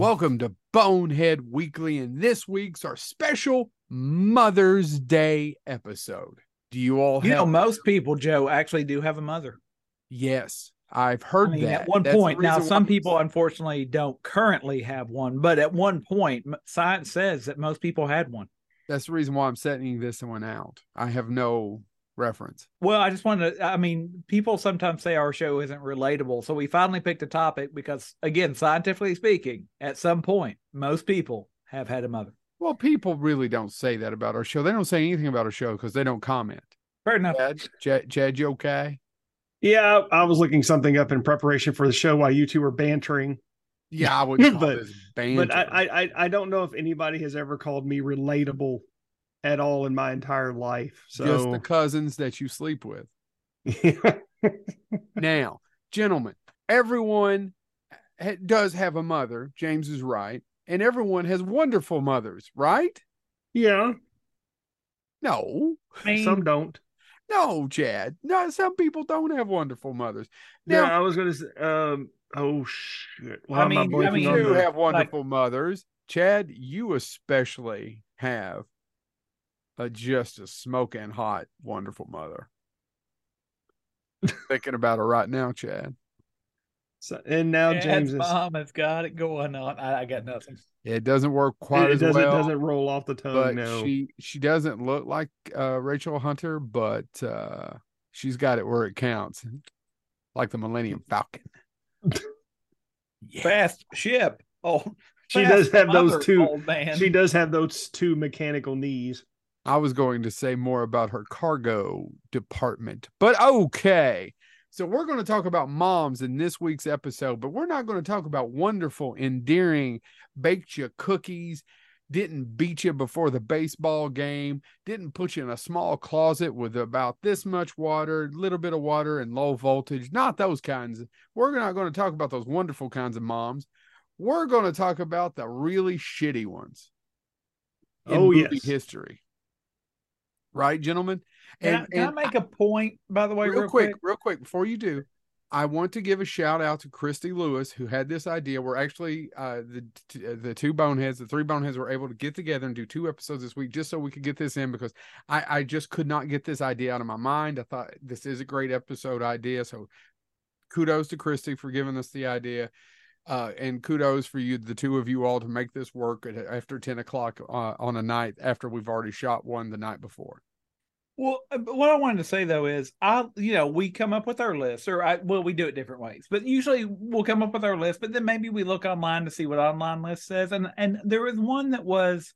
Welcome to Bonehead Weekly, and this week's our special Mother's Day episode. Do you all You know, most people, Joe, actually do have a mother. yes, I've heard I mean, that at one That's point. Now, some people unfortunately don't currently have one, but at one point, science says that most people had one. That's the reason why I'm setting this one out. I have no reference. Well, I just wanted to, I mean, people sometimes say our show isn't relatable. So we finally picked a topic because, again, scientifically speaking, at some point, most people have had a mother. Well, people really don't say that about our show. They don't say anything about our show because they don't comment. Fair enough. Chad, Chad, Chad, you okay? Yeah, I was looking something up in preparation for the show while you two were bantering. Yeah, I wouldn't call But- this banter. But I, I I- I don't know if anybody has ever called me relatable at all in my entire life. just So the cousins that you sleep with. Now, gentlemen, everyone ha- does have a mother. James is right. And everyone has wonderful mothers, right? yeah, No, I mean, some don't. no, Chad. No, some people don't have wonderful mothers. Yeah, I was gonna say. Um, oh shit! Why I am I mean- I mean, you have wonderful mothers. Chad, you especially have a just a smoking hot, wonderful mother. Thinking about her right now, Chad. So- and now Dad's James is. mom has got it going on. I, I got nothing. It doesn't work quite It, as doesn't well. doesn't roll off the tongue. but no. she she doesn't look like uh Rachel Hunter, but uh she's got it where it counts. Like the Millennium Falcon. Yeah. Fast ship. Oh, She does have those two- man. She does have those two mechanical knees. I was going to say more about her cargo department, but okay. So we're going to talk about moms in this week's episode, but we're not going to talk about wonderful, endearing, baked you cookies, didn't beat you before the baseball game, didn't put you in a small closet with about this much water, a little bit of water and low voltage. Not those kinds. We're not going to talk about those wonderful kinds of moms. We're going to talk about the really shitty ones. in Oh, movie yes. history. Right, gentlemen? Can, I, And, I make a point, by the way, real, real, quick, real quick, before you do, I want to give a shout out to Christy Lewis, who had this idea. We're actually uh, the t- uh, the two boneheads, the three boneheads, were able to get together and do two episodes this week, just so we could get this in because I I just could not get this idea out of my mind. I thought this is a great episode idea, so kudos to Christy for giving us the idea. Uh, and kudos for you, the two of you all, to make this work at, after 10 o'clock uh, on a night after we've already shot one the night before. Well, uh, what I wanted to say though is, I, you know, we come up with our list, or I, well, we do it different ways, but usually we'll come up with our list, but then maybe we look online to see what online list says, and and there was one that was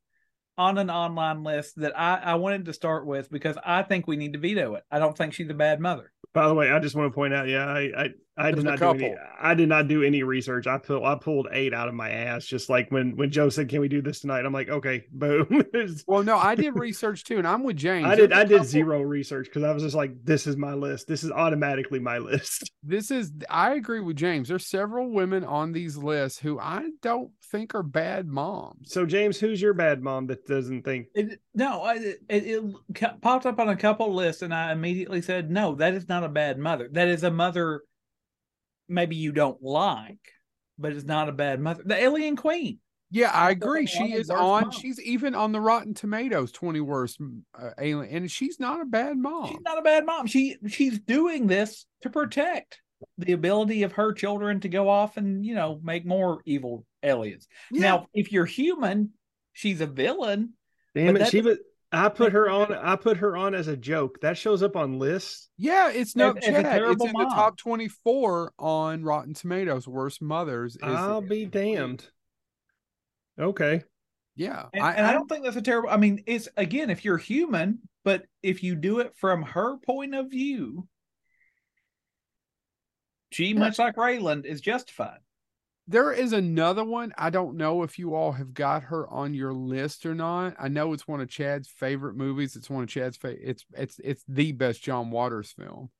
on an online list that I I wanted to start with because I think we need to veto it. I don't think she's a bad mother. By the way, I just want to point out, yeah, I I, I did not do any. I did not do any research. I pulled I pulled eight out of my ass. Just like when when Joe said, "Can we do this tonight?" I'm like, okay, boom. Well, no, I did research too, and I'm with James. I did I did couple- zero research because I was just like, this is my list. This is automatically my list. This is, I agree with James. There's several women on these lists who I don't think are bad moms. So James, who's your bad mom that doesn't think? It, no, I, it, it popped up on a couple lists, and I immediately said, no, that is not a bad mother. That is a mother maybe you don't like, but it's not a bad mother. The Alien Queen. Yeah, I agree. She is on. moms. She's even on the Rotten Tomatoes 20 worst uh, alien, and she's not a bad mom. She's not a bad mom. She she's doing this to protect the ability of her children to go off and you know make more evil aliens. Yeah. Now, if you're human, she's a villain. Damn it, she was. I put her on. I put her on as a joke. That shows up on lists. yeah, it's no As- as a Chad. It's terrible in the top 24 on Rotten Tomatoes. Worst mothers. Is I'll be damned. Okay. Yeah, And I, and I don't think that's a terrible. I mean, it's again, if you're human, but if you do it from her point of view, she, much like Raylan, is justified. There is another one. I don't know if you all have got her on your list or not. I know it's one of Chad's favorite movies. It's one of Chad's favorite. It's it's it's the best John Waters film.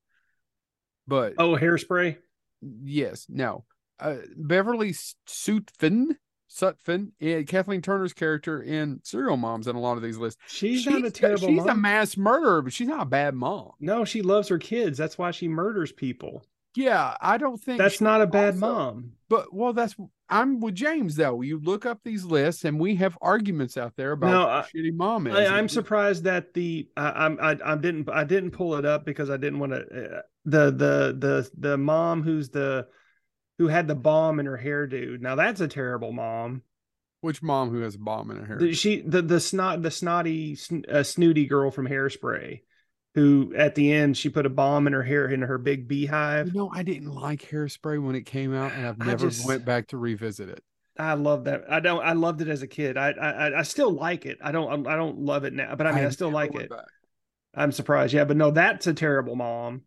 But Oh, hairspray. yes, no. Uh, Beverly Sutphin, Sutphin, eh, Kathleen Turner's character in Serial Moms on a lot of these lists. She's, not a terrible She's mom. a mass murderer, but she's not a bad mom. no, she loves her kids. That's why she murders people. Yeah, I don't think That's not a bad also- mom. But well, that's I'm with James though. You look up these lists, and we have arguments out there about No, I- shitty mom is. I, I'm surprised that the I, I'm I, I didn't I didn't pull it up because I didn't want to uh, the the the the mom who's the who had the bomb in her hairdo. Now that's a terrible mom. Which mom who has a bomb in her hair? She the the snot the snotty sn- uh, snooty girl from Hairspray, who at the end she put a bomb in her hair in her big beehive. You know, I didn't like hairspray when it came out, and I've never just- went back to revisit it. I love that. I don't. I loved it as a kid. I I I still like it. I don't. I don't love it now, but I mean, I, still like it. back. I'm surprised. Yeah, but no, that's a terrible mom,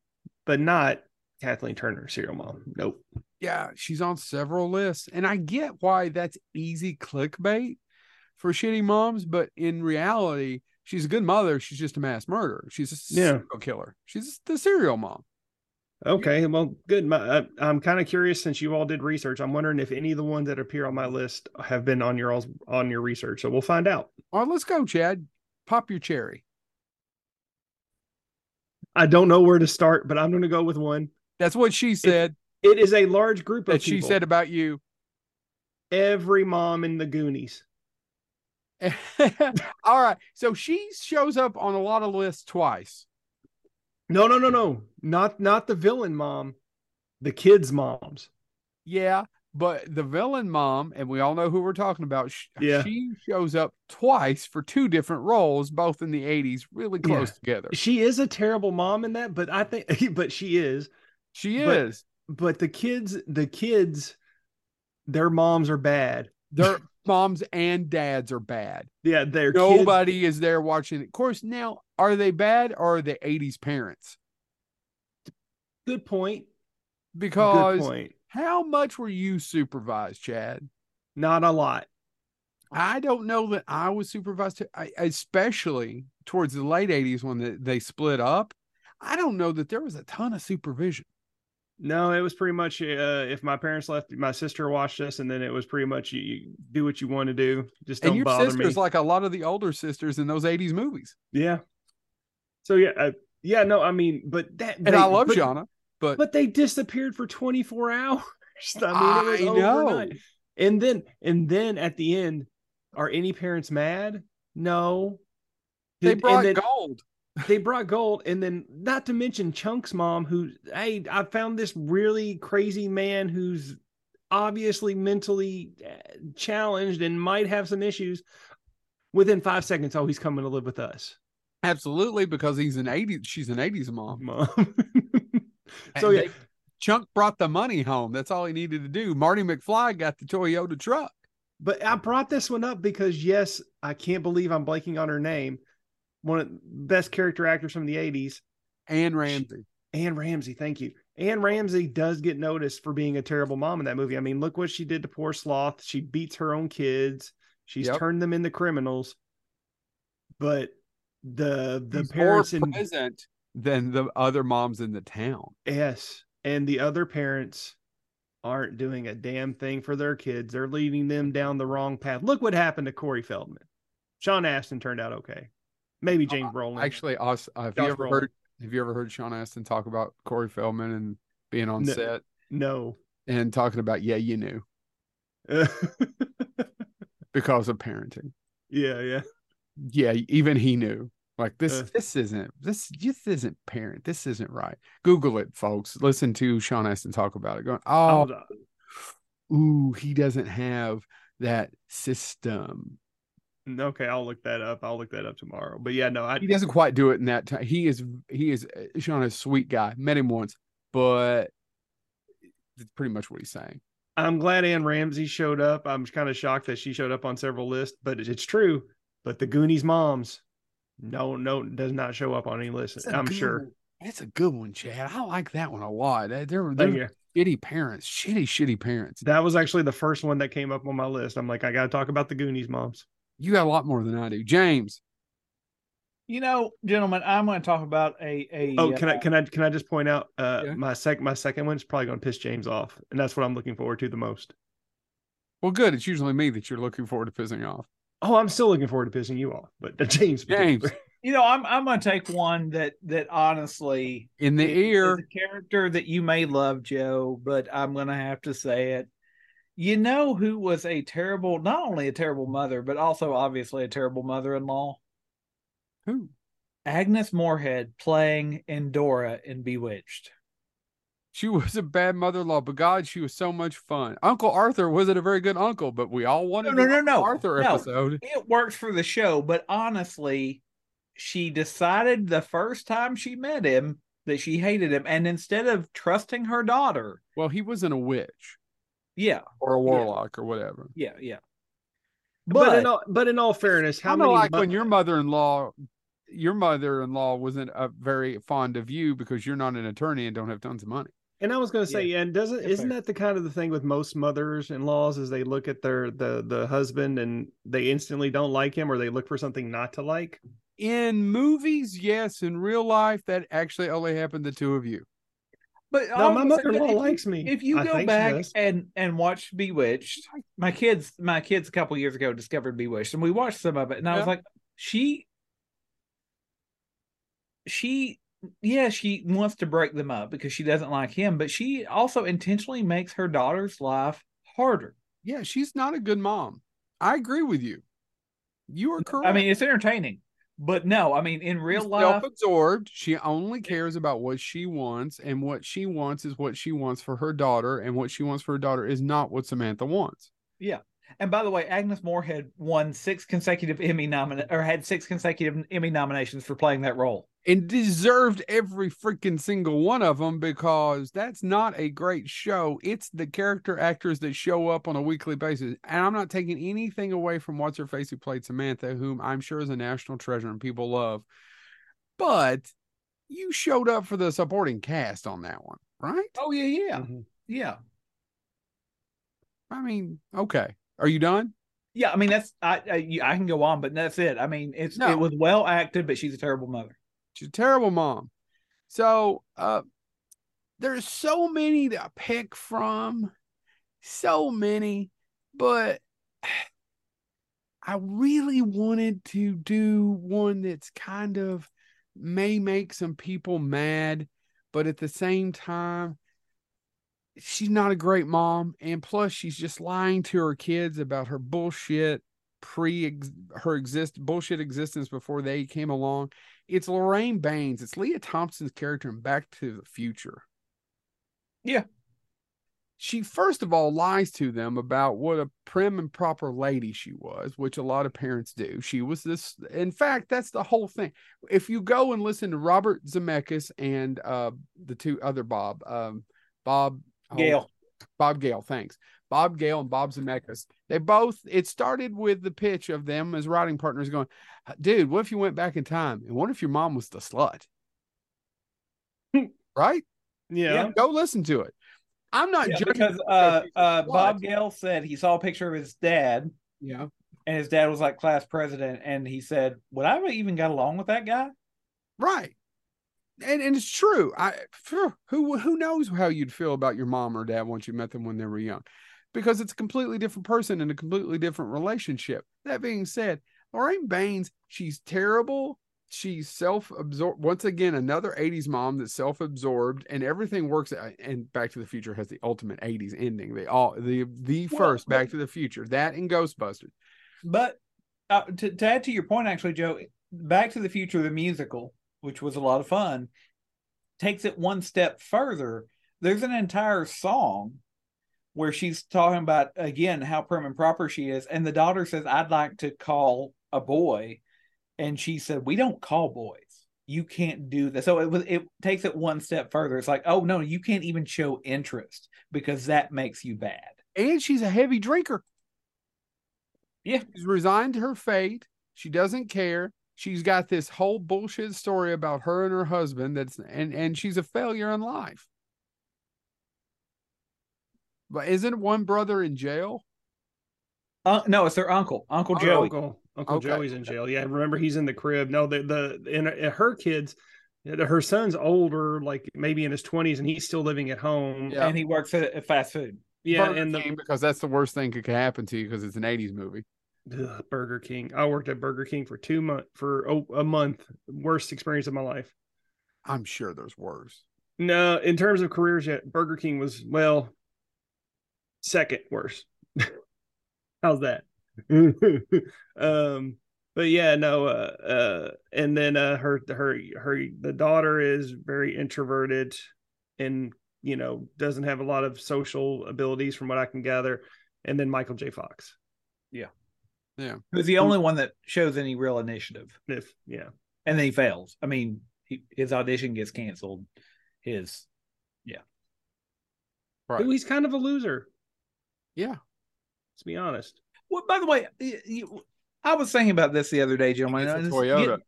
but not Kathleen Turner, serial mom. Nope. Yeah, she's on several lists, and I get why that's easy clickbait for shitty moms, but in reality, she's a good mother. She's just a mass murderer. She's a Yeah. serial killer. She's the serial mom. Okay, well, good. My, I'm kind of curious since you all did research. I'm wondering if any of the ones that appear on my list have been on your on your research. So we'll find out. All right, let's go, Chad. Pop your cherry. I don't know where to start, but I'm going to go with one. That's what she said. It is a large group of that she said about you. every mom in the Goonies. All right. So she shows up on a lot of lists twice. No, no, no, no, not not the villain mom, the kids' moms. Yeah. But the villain mom, and we all know who we're talking about, sh- Yeah. she shows up twice for two different roles, both in the 80s, really close Yeah. together. She is a terrible mom in that, but I think, but she is. She But- is. But the kids, the kids, their moms are bad. Their moms and dads are bad. Yeah, they're kids. Nobody is there watching. Of course, now, are they bad or are they 80s parents? Good point. Because Good point. how much were you supervised, Chad? Not a lot. I don't know that I was supervised, to, I, especially towards the late 80s when the, they split up. I don't know that there was a ton of supervision. No, it was pretty much uh, if my parents left, my sister watched us, and then it was pretty much you, you do what you want to do. Just don't and your bother sister's me. like a lot of the older sisters in those 80s movies. yeah. So yeah, uh, yeah. No, I mean, but that And they- I love but, but, but they disappeared for 24 hours. I mean, it was I know. overnight. And then, and then at the end, are any parents mad? No. they And brought then- gold. They brought gold and then not to mention chunk's mom who hey i found this really crazy man who's obviously mentally uh, challenged and might have some issues within five seconds oh he's coming to live with us Absolutely, because he's an 80s, she's an 80s mom. mom so And yeah they- Chunk brought the money home. That's all he needed to do. Marty McFly got the Toyota truck. but i brought this one up because yes i can't believe i'm blanking on her name one of the best character actors from the 80s Anne Ramsey. Anne Ramsey, thank you. Anne Ramsey does get noticed for being a terrible mom in that movie. I mean, look what she did to poor Sloth. She beats her own kids. She's Yep. turned them into criminals. But the the parents more in present than the other moms in the town. yes, and the other parents aren't doing a damn thing for their kids. They're leading them down the wrong path. Look what happened to Corey Feldman. Sean Astin turned out okay. Maybe James Brolin. Actually, uh, have Josh you ever Brolin. heard? Have you ever heard Sean Astin talk about Corey Feldman and being on No. set no. and talking about yeah, you knew because of parenting. yeah, yeah. Yeah, even he knew. Like this, Uh. this isn't this this isn't parent. This isn't right. Google it, folks. Listen to Sean Astin talk about it. Going, oh, ooh, he doesn't have that system. Okay, I'll look that up. I'll look that up tomorrow. But yeah, no, I He doesn't quite do it in that time. He is he is uh, Sean is a sweet guy. Met him once, but that's pretty much what he's saying. I'm glad Anne Ramsey showed up. I'm kind of shocked that she showed up on several lists, but it's true. But the Goonies moms, no, no, does not show up on any list. It's I'm good sure. That's a good one, Chad. I like that one a lot. They're they're, shitty parents, shitty shitty parents. That was actually the first one that came up on my list. I'm like, I got to talk about the Goonies moms. You got a lot more than I do, James. You know, gentlemen, I'm going to talk about a a. Oh, can I uh, can I can I just point out uh Yeah. my sec my second one's probably going to piss James off, and that's what I'm looking forward to the most. Well, good. It's usually me that you're looking forward to pissing off. Oh, I'm still looking forward to pissing you off, but James, James. You know, I'm I'm gonna take one that that honestly In the is- ear. is a character that you may love, Joe, but I'm gonna have to say it. You know who was a terrible, not only a terrible mother, but also obviously a terrible mother-in-law? Who? Agnes Moorehead playing Endora in Bewitched. She was a bad mother-in-law, but God, she was so much fun. Uncle Arthur wasn't a very good uncle, but we all wanted No, no, no, no, Arthur no. episode. It works for the show, but honestly, she decided the first time she met him that she hated him, and instead of trusting her daughter, Well, he wasn't a witch yeah, or a warlock or whatever. yeah, yeah. But, But, in all, but in all fairness, how How many like mo- when your mother-in-law, your mother-in-law wasn't uh, very fond of you because you're not an attorney and don't have tons of money. And I was going to say, and doesn't Yeah, isn't fair. that the kind of the thing with most mothers-in-laws is they look at their the the husband and they instantly don't like him or they look for something not to like. In movies, yes. In real life, that actually only happened to two of you. But No, my I was gonna say, mother-in-law likes me. If you I go back and and watch Bewitched, my kids, my kids a couple years ago discovered Bewitched, and we watched some of it, and I was like, she, she, yeah, she wants to break them up because she doesn't like him, but she also intentionally makes her daughter's life harder. Yeah, she's not a good mom. I agree with you. You are correct. I mean, it's entertaining, but no, I mean, in real She's life, self-absorbed. She only cares about what she wants, and what she wants is what she wants for her daughter, and what she wants for her daughter is not what Samantha wants. Yeah, and by the way, Agnes Moorehead won six consecutive Emmy nomin or had six consecutive Emmy nominations for playing that role. And deserved every freaking single one of them because that's not a great show. It's the character actors that show up on a weekly basis. And I'm not taking anything away from what's her face who played Samantha, whom I'm sure is a national treasure and people love. But you showed up for the supporting cast on that one, right? Oh yeah, yeah, Mhm. yeah, I mean, okay. Are you done? yeah. I mean, that's I I, I can go on, but that's it. I mean, it's No. it was well acted, but she's a terrible mother. She's a terrible mom. So uh there's so many to pick from, so many, but I really wanted to do one that's kind of may make some people mad, but at the same time, she's not a great mom. And plus, she's just lying to her kids about her bullshit pre her exist bullshit existence before they came along. It's Lorraine Baines. It's Lea Thompson's character in Back to the Future. Yeah. She first of all lies to them about what a prim and proper lady she was, which a lot of parents do. She was this, in fact, that's the whole thing. If you go and listen to Robert Zemeckis and uh, the two other Bob, um, Bob oh, Gale. Bob Gale, thanks. Bob Gale and Bob Zemeckis. They both, it started with the pitch of them as writing partners going, dude, what if you went back in time? And what if your mom was the slut? right? Yeah. Yeah. Go listen to it. I'm not Yeah, because uh, uh. Bob Gale said he saw a picture of his dad, Yeah. and his dad was like class president, and he said, "Would I even got along with that guy?" Right. And and it's true. I who who knows how you'd feel about your mom or dad once you met them when they were young. Because it's a completely different person and a completely different relationship. That being said, Lorraine Baines, she's terrible. She's self-absorbed. Once again, another 80s mom that's self-absorbed and everything works out. And Back to the Future has the ultimate 80s ending. They all the the Well, first Back to the Future. That and Ghostbusters. But uh, to, to add to your point, actually, Joe, Back to the Future, the musical, which was a lot of fun, takes it one step further. There's an entire song where she's talking about, again, how prim and proper she is. And the daughter says, I'd like to call a boy. And she said, We don't call boys. You can't do that. So it was it takes it one step further. It's like, oh no, you can't even show interest because that makes you bad. and she's a heavy drinker. Yeah. She's resigned to her fate. She doesn't care. She's got this whole bullshit story about her and her husband that's and and she's a failure in life. But isn't one brother in jail? Uh, no, it's their uncle, Uncle Oh, Joey. Uncle Uncle Okay. Joey's in jail. Yeah, remember he's in the crib. No, the the in, in her kids, her son's older, like maybe in his twenties, and he's still living at home. Yeah. and he works at, at fast food. Yeah, Burger and the King, because that's the worst thing that could happen to you because it's an 80s movie. ugh, Burger King. I worked at Burger King for two months for oh, a month. Worst experience of my life. I'm sure there's worse. No, in terms of careers, yet Burger King was well second worst. How's that? um, but yeah, no, uh, uh, and then uh, her, her, her, the daughter is very introverted, and you know doesn't have a lot of social abilities from what I can gather. And then Michael J. Fox. Yeah, Yeah. Who's the only one that shows any real initiative, If yeah, and then he fails. I mean, he, his audition gets canceled. His yeah, Right. Ooh, he's kind of a loser. Yeah. Let's be honest. Well, by the way, you, I was thinking about this the other day, gentlemen. It's a Toyota. get-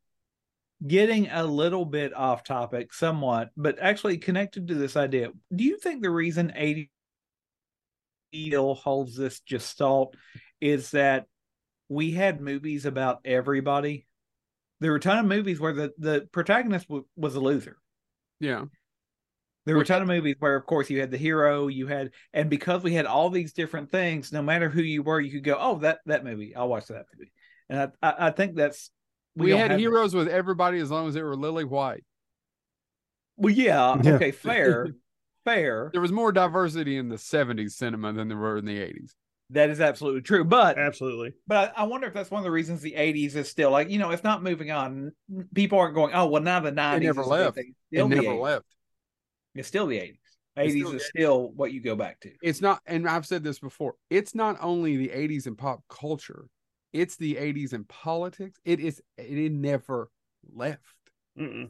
getting a little bit off topic, somewhat, but actually connected to this idea. Do you think the reason 80 still holds this gestalt is that we had movies about everybody? There were a ton of movies where the, the protagonist w- was a loser. Yeah. There were a ton of movies where, of course, you had the hero, you had, and because we had all these different things, no matter who you were, you could go, "Oh, that that movie, I'll watch that movie." And I, I, I think that's We, don't had have that. heroes with everybody as long as they were Lily White. Well, yeah, Yeah. okay, fair, fair. There was more diversity in the 70s cinema than there were in the 80s. That is absolutely true. But Absolutely. but I I wonder if that's one of the reasons the '80s is still like you know it's not moving on. People aren't going, "Oh, well, now the '90s never is left. thing." It Still the never 80s. left. It's still the '80s. It's 80s still is still what you go back to. It's not, and I've said this before, it's not only the 80s in pop culture, it's the 80s in politics. It is, it never left. Mm-mm.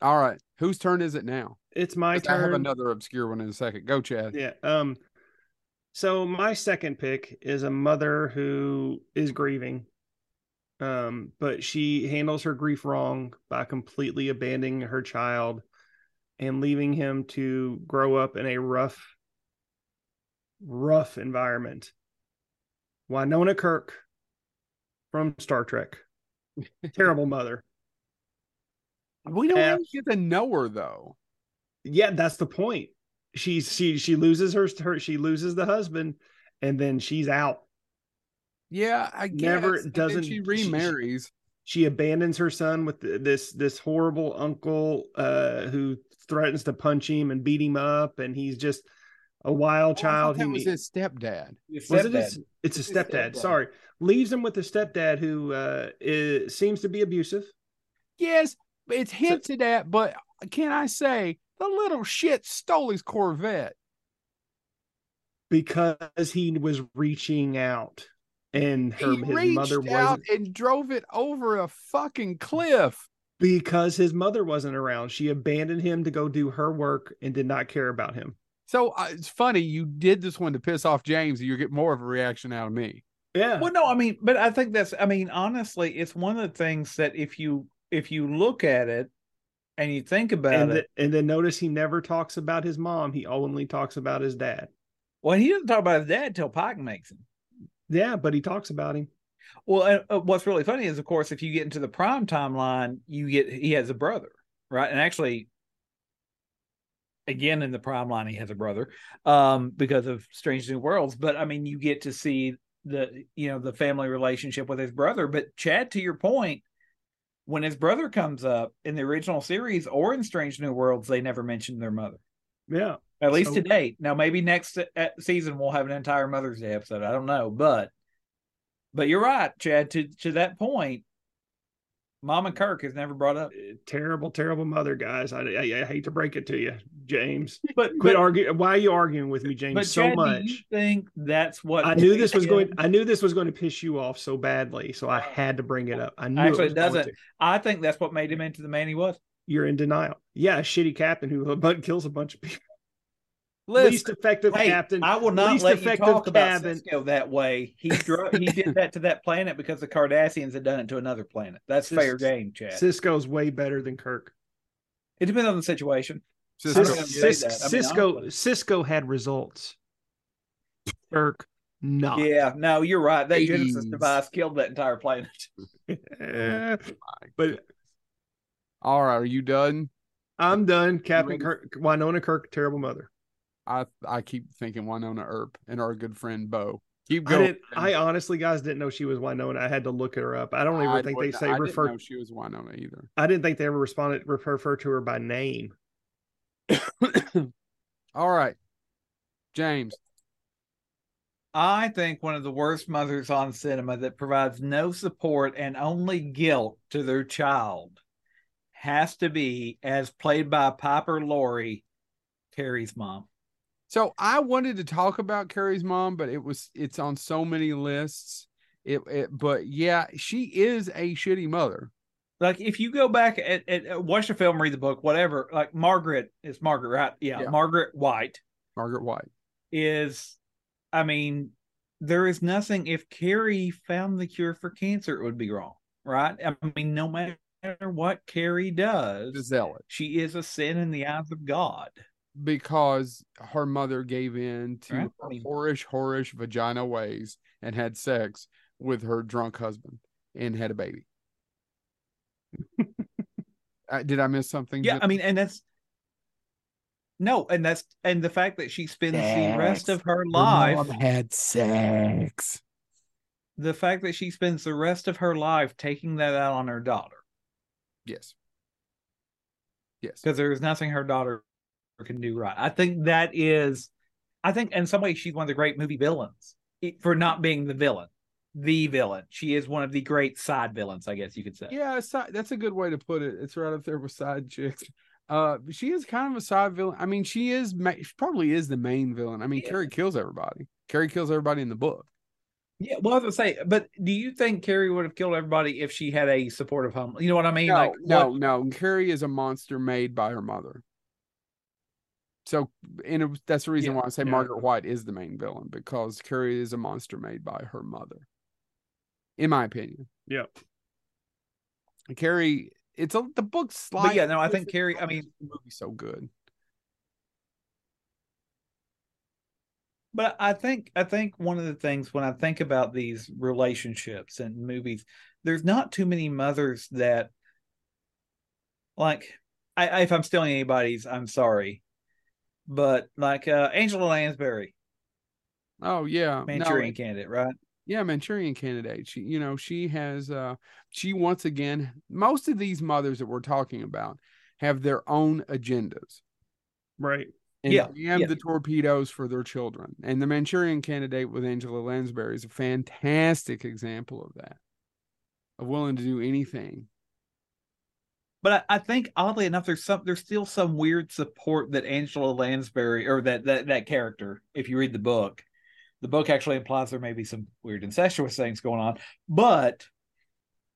All right. Whose turn is it now? It's my 'Cause I have turn. another obscure one in a second. Go, Chad. Yeah. Um. So my second pick is a mother who is grieving. Um, but she handles her grief wrong by completely abandoning her child and leaving him to grow up in a rough, rough environment. Winona Kirk from Star Trek. Terrible mother. We don't get to know her though. Yeah, that's the point. She's she she loses her, her she loses the husband and then she's out. Yeah, I guess. Never- And doesn't- She she- remarries. she abandons her son with th- this this horrible uncle uh who threatens to punch him and beat him up and he's just a wild Oh, child that who was ne- his stepdad. was it his, it's a stepdad stepdad. sorry leaves him with a stepdad who uh is, seems to be abusive Yes, it's hinted at, but can I say the little shit stole his Corvette? because he was reaching out and her he his reached mother out wasn't and drove it over a fucking cliff. because his mother wasn't around she abandoned him to go do her work and did not care about him So uh, it's funny you did this one to piss off James. And you get more of a reaction out of me. yeah Well, no, I mean, but I think that's. I mean, honestly, it's one of the things that if you if you look at it and you think about and, it, th- and then notice he never talks about his mom he only talks about his dad well, he doesn't talk about his dad till Pike makes him. Yeah but he talks about him Well, and, uh, what's really funny is, of course, if you get into the prime timeline, you get he has a brother, right? And actually, again in the prime line, he has a brother, um, because of Strange New Worlds. But I mean, you get to see the you know the family relationship with his brother. But Chad, to your point, when his brother comes up in the original series or in Strange New Worlds, they never mention their mother. yeah At least So- to date. Now, maybe next uh, season we'll have an entire Mother's Day episode. I don't know, but but you're right, Chad. To to that point, Mom and Kirk is never brought up. Uh, terrible terrible mother guys I, I, I hate to break it to you james But quit arguing why are you arguing with me james but so Chad, do much you think that's what I knew this was going. I knew this was going to piss you off so badly, so I had to bring it up. I knew Actually, it, doesn't. I think that's what made him into the man he was. You're in denial. Yeah, a shitty captain who but kills a bunch of people. Listen, Least effective Hey, captain. I will not least let you effective talk about cabin. Sisko that way. He dro- he did that to that planet because the Cardassians had done it to another planet. That's Cis- fair game, Chad. Sisko's way better than Kirk. it depends on the situation. Sisko- I'm Cis- gonna say Cis- that. I mean, Sisko. Sisko had results. Kirk not. Yeah, no, you're right. That Genesis device killed that entire planet. But all right, are you done? I'm done. Captain ready? Kirk, Winona Kirk, terrible mother. I I keep thinking Wynonna Earp and our good friend Bo. Keep I going. didn't. I honestly, guys, didn't know she was Winona. I had to look her up. I don't even I think they wouldn't- say I refer. Didn't know she was Winona either. I didn't think they ever responded refer, refer to her by name. All right, James. I think one of the worst mothers on cinema that provides no support and only guilt to their child has to be, as played by Piper Laurie, Carrie's mom. So I wanted to talk about Carrie's mom, but it was it's on so many lists. It, it but yeah, she is a shitty mother. Like if you go back and, and uh, watch the film, read the book, whatever. Like Margaret is Margaret, right? Yeah, Yeah. Margaret White Margaret White. is. I mean, there is nothing. If Carrie found the cure for cancer, it would be wrong, right? I mean, no matter what Carrie does, she is a sin in the eyes of God. Because her mother gave in to Right. her whorish, whorish vagina ways and had sex with her drunk husband and had a baby. Uh, did I miss something? Yeah, I mean, and that's no, and that's and the fact that she spends the rest of her Her life, mom had sex. the fact that she spends the rest of her life taking that out on her daughter, Yes. Yes. because there is nothing her daughter can do right. I think that is, I think in some ways she's one of the great movie villains for not being the villain, the villain. She is one of the great side villains, I guess you could say. Yeah, side, that's a good way to put it. It's right up there with side chicks. Uh, she is kind of a side villain. I mean, she is. ma- She probably is the main villain. I mean, Yeah. Carrie kills everybody. Carrie kills everybody in the book. Yeah, well, I was gonna say, but do you think Carrie would have killed everybody if she had a supportive home? You know what I mean? No, like, no, what- no. Carrie is a monster made by her mother. So, and that's the reason Yeah, why I say yeah. Margaret White is the main villain because Carrie is a monster made by her mother, in my opinion. Yeah. Carrie, it's a the book's like yeah, no, I think Carrie. I mean, the movie's so good. But I think I think one of the things when I think about these relationships and movies, there's not too many mothers that like I, I if I'm stealing anybody's, I'm sorry. But like uh Angela Lansbury, Oh yeah, no, Manchurian candidate, right? Yeah, Manchurian candidate. She, you know, she has uh she once again, most of these mothers that we're talking about have their own agendas. Right. And Yeah, jam yeah. the torpedoes for their children. And the Manchurian candidate with Angela Lansbury is a fantastic example of that. Of willing to do anything. But I, I think oddly enough, there's some there's still some weird support that Angela Lansbury or that that that character, if you read the book, the book actually implies there may be some weird incestuous things going on, but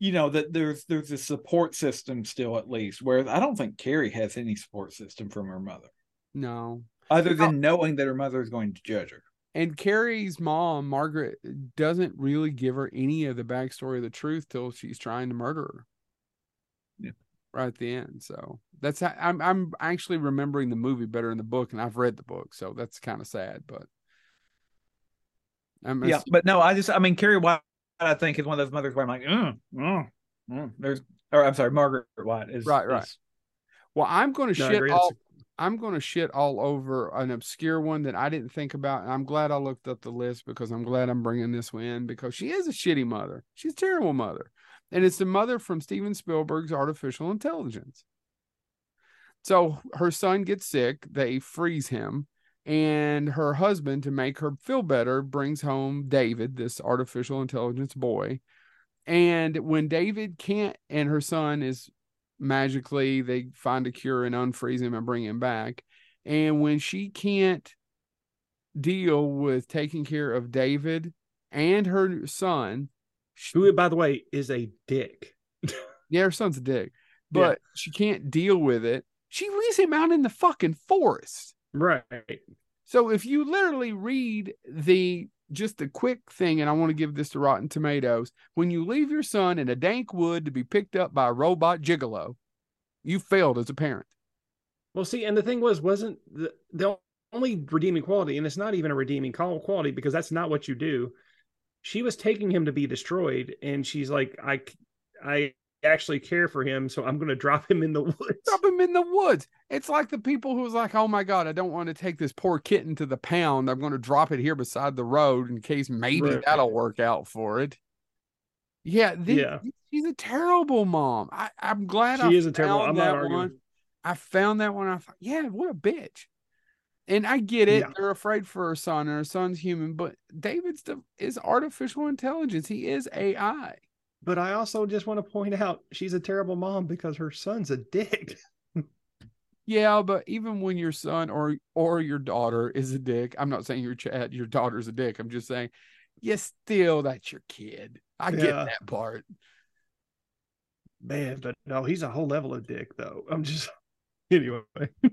you know that there's there's a support system still at least. Whereas I don't think Carrie has any support system from her mother, No. other than knowing that her mother is going to judge her. And Carrie's mom, Margaret, doesn't really give her any of the backstory of the truth till she's trying to murder her. Right at the end. So that's how, I'm I'm actually remembering the movie better in the book, and I've read the book, so that's kind of sad. But I'm Yeah, but no, I just I mean Carrie White, I think is one of those mothers where I'm like, mm, mm, mm. there's or I'm sorry, Margaret White is Right, right. is- well, I'm going to No, shit all. I'm going to shit all over an obscure one that I didn't think about, and I'm glad I looked up the list because I'm glad I'm bringing this one in because she is a shitty mother. She's a terrible mother, and it's the mother from Steven Spielberg's Artificial Intelligence. So her son gets sick, they freeze him, and her husband, to make her feel better, brings home David, this artificial intelligence boy. And when David can't, and her son is magically, they find a cure and unfreeze him and bring him back. And when she can't deal with taking care of David and her son, Who, by the way, is a dick. yeah, her son's a dick, Yeah. but she can't deal with it. She leaves him out in the fucking forest. Right. So if you literally read the just a quick thing, and I want to give this to Rotten Tomatoes, when you leave your son in a dank wood to be picked up by a robot gigolo, you failed as a parent. Well, see, and the thing was, wasn't the, the only redeeming quality, and it's not even a redeeming qual- quality because that's not what you do. She was taking him to be destroyed, and she's like, I, I, actually care for him, so I'm going to drop him in the woods. Drop him in the woods. It's like the people who was like, "Oh my god, I don't want to take this poor kitten to the pound. I'm going to drop it here beside the road in case maybe Right. that'll work out for it." Yeah, the, Yeah. she's a terrible mom. I, I'm glad I She is a terrible. I'm not arguing. one. I found that one. I thought, yeah, what a bitch. And I get it. Yeah. They're afraid for her son, and her son's human, but David's the, is artificial intelligence. He is AI. But I also just want to point out she's a terrible mom because her son's a dick. Yeah, but even when your son or or your daughter is a dick, I'm not saying your chat your daughter's a dick. I'm just saying, yes, still that's your kid. I get that part. Man, but no, he's a whole level of dick though. I'm just anyway.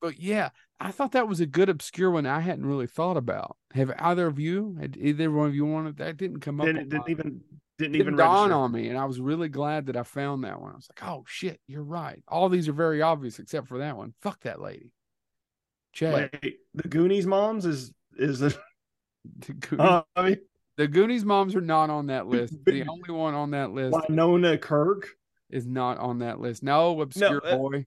But yeah, I thought that was a good obscure one I hadn't really thought about. Have either of you? Had either one of you wanted that? Didn't come up. Didn't, didn't even didn't didn't even dawn register. on me, and I was really glad that I found that one. I was like, oh shit, you're right. All these are very obvious except for that one. Fuck that lady. Chad, Wait, the Goonies moms is is the the, Goonies, uh, I mean the Goonies moms are not on that list. The only one on that list Winona Kirk. is not on that list. No, obscure uh, boy.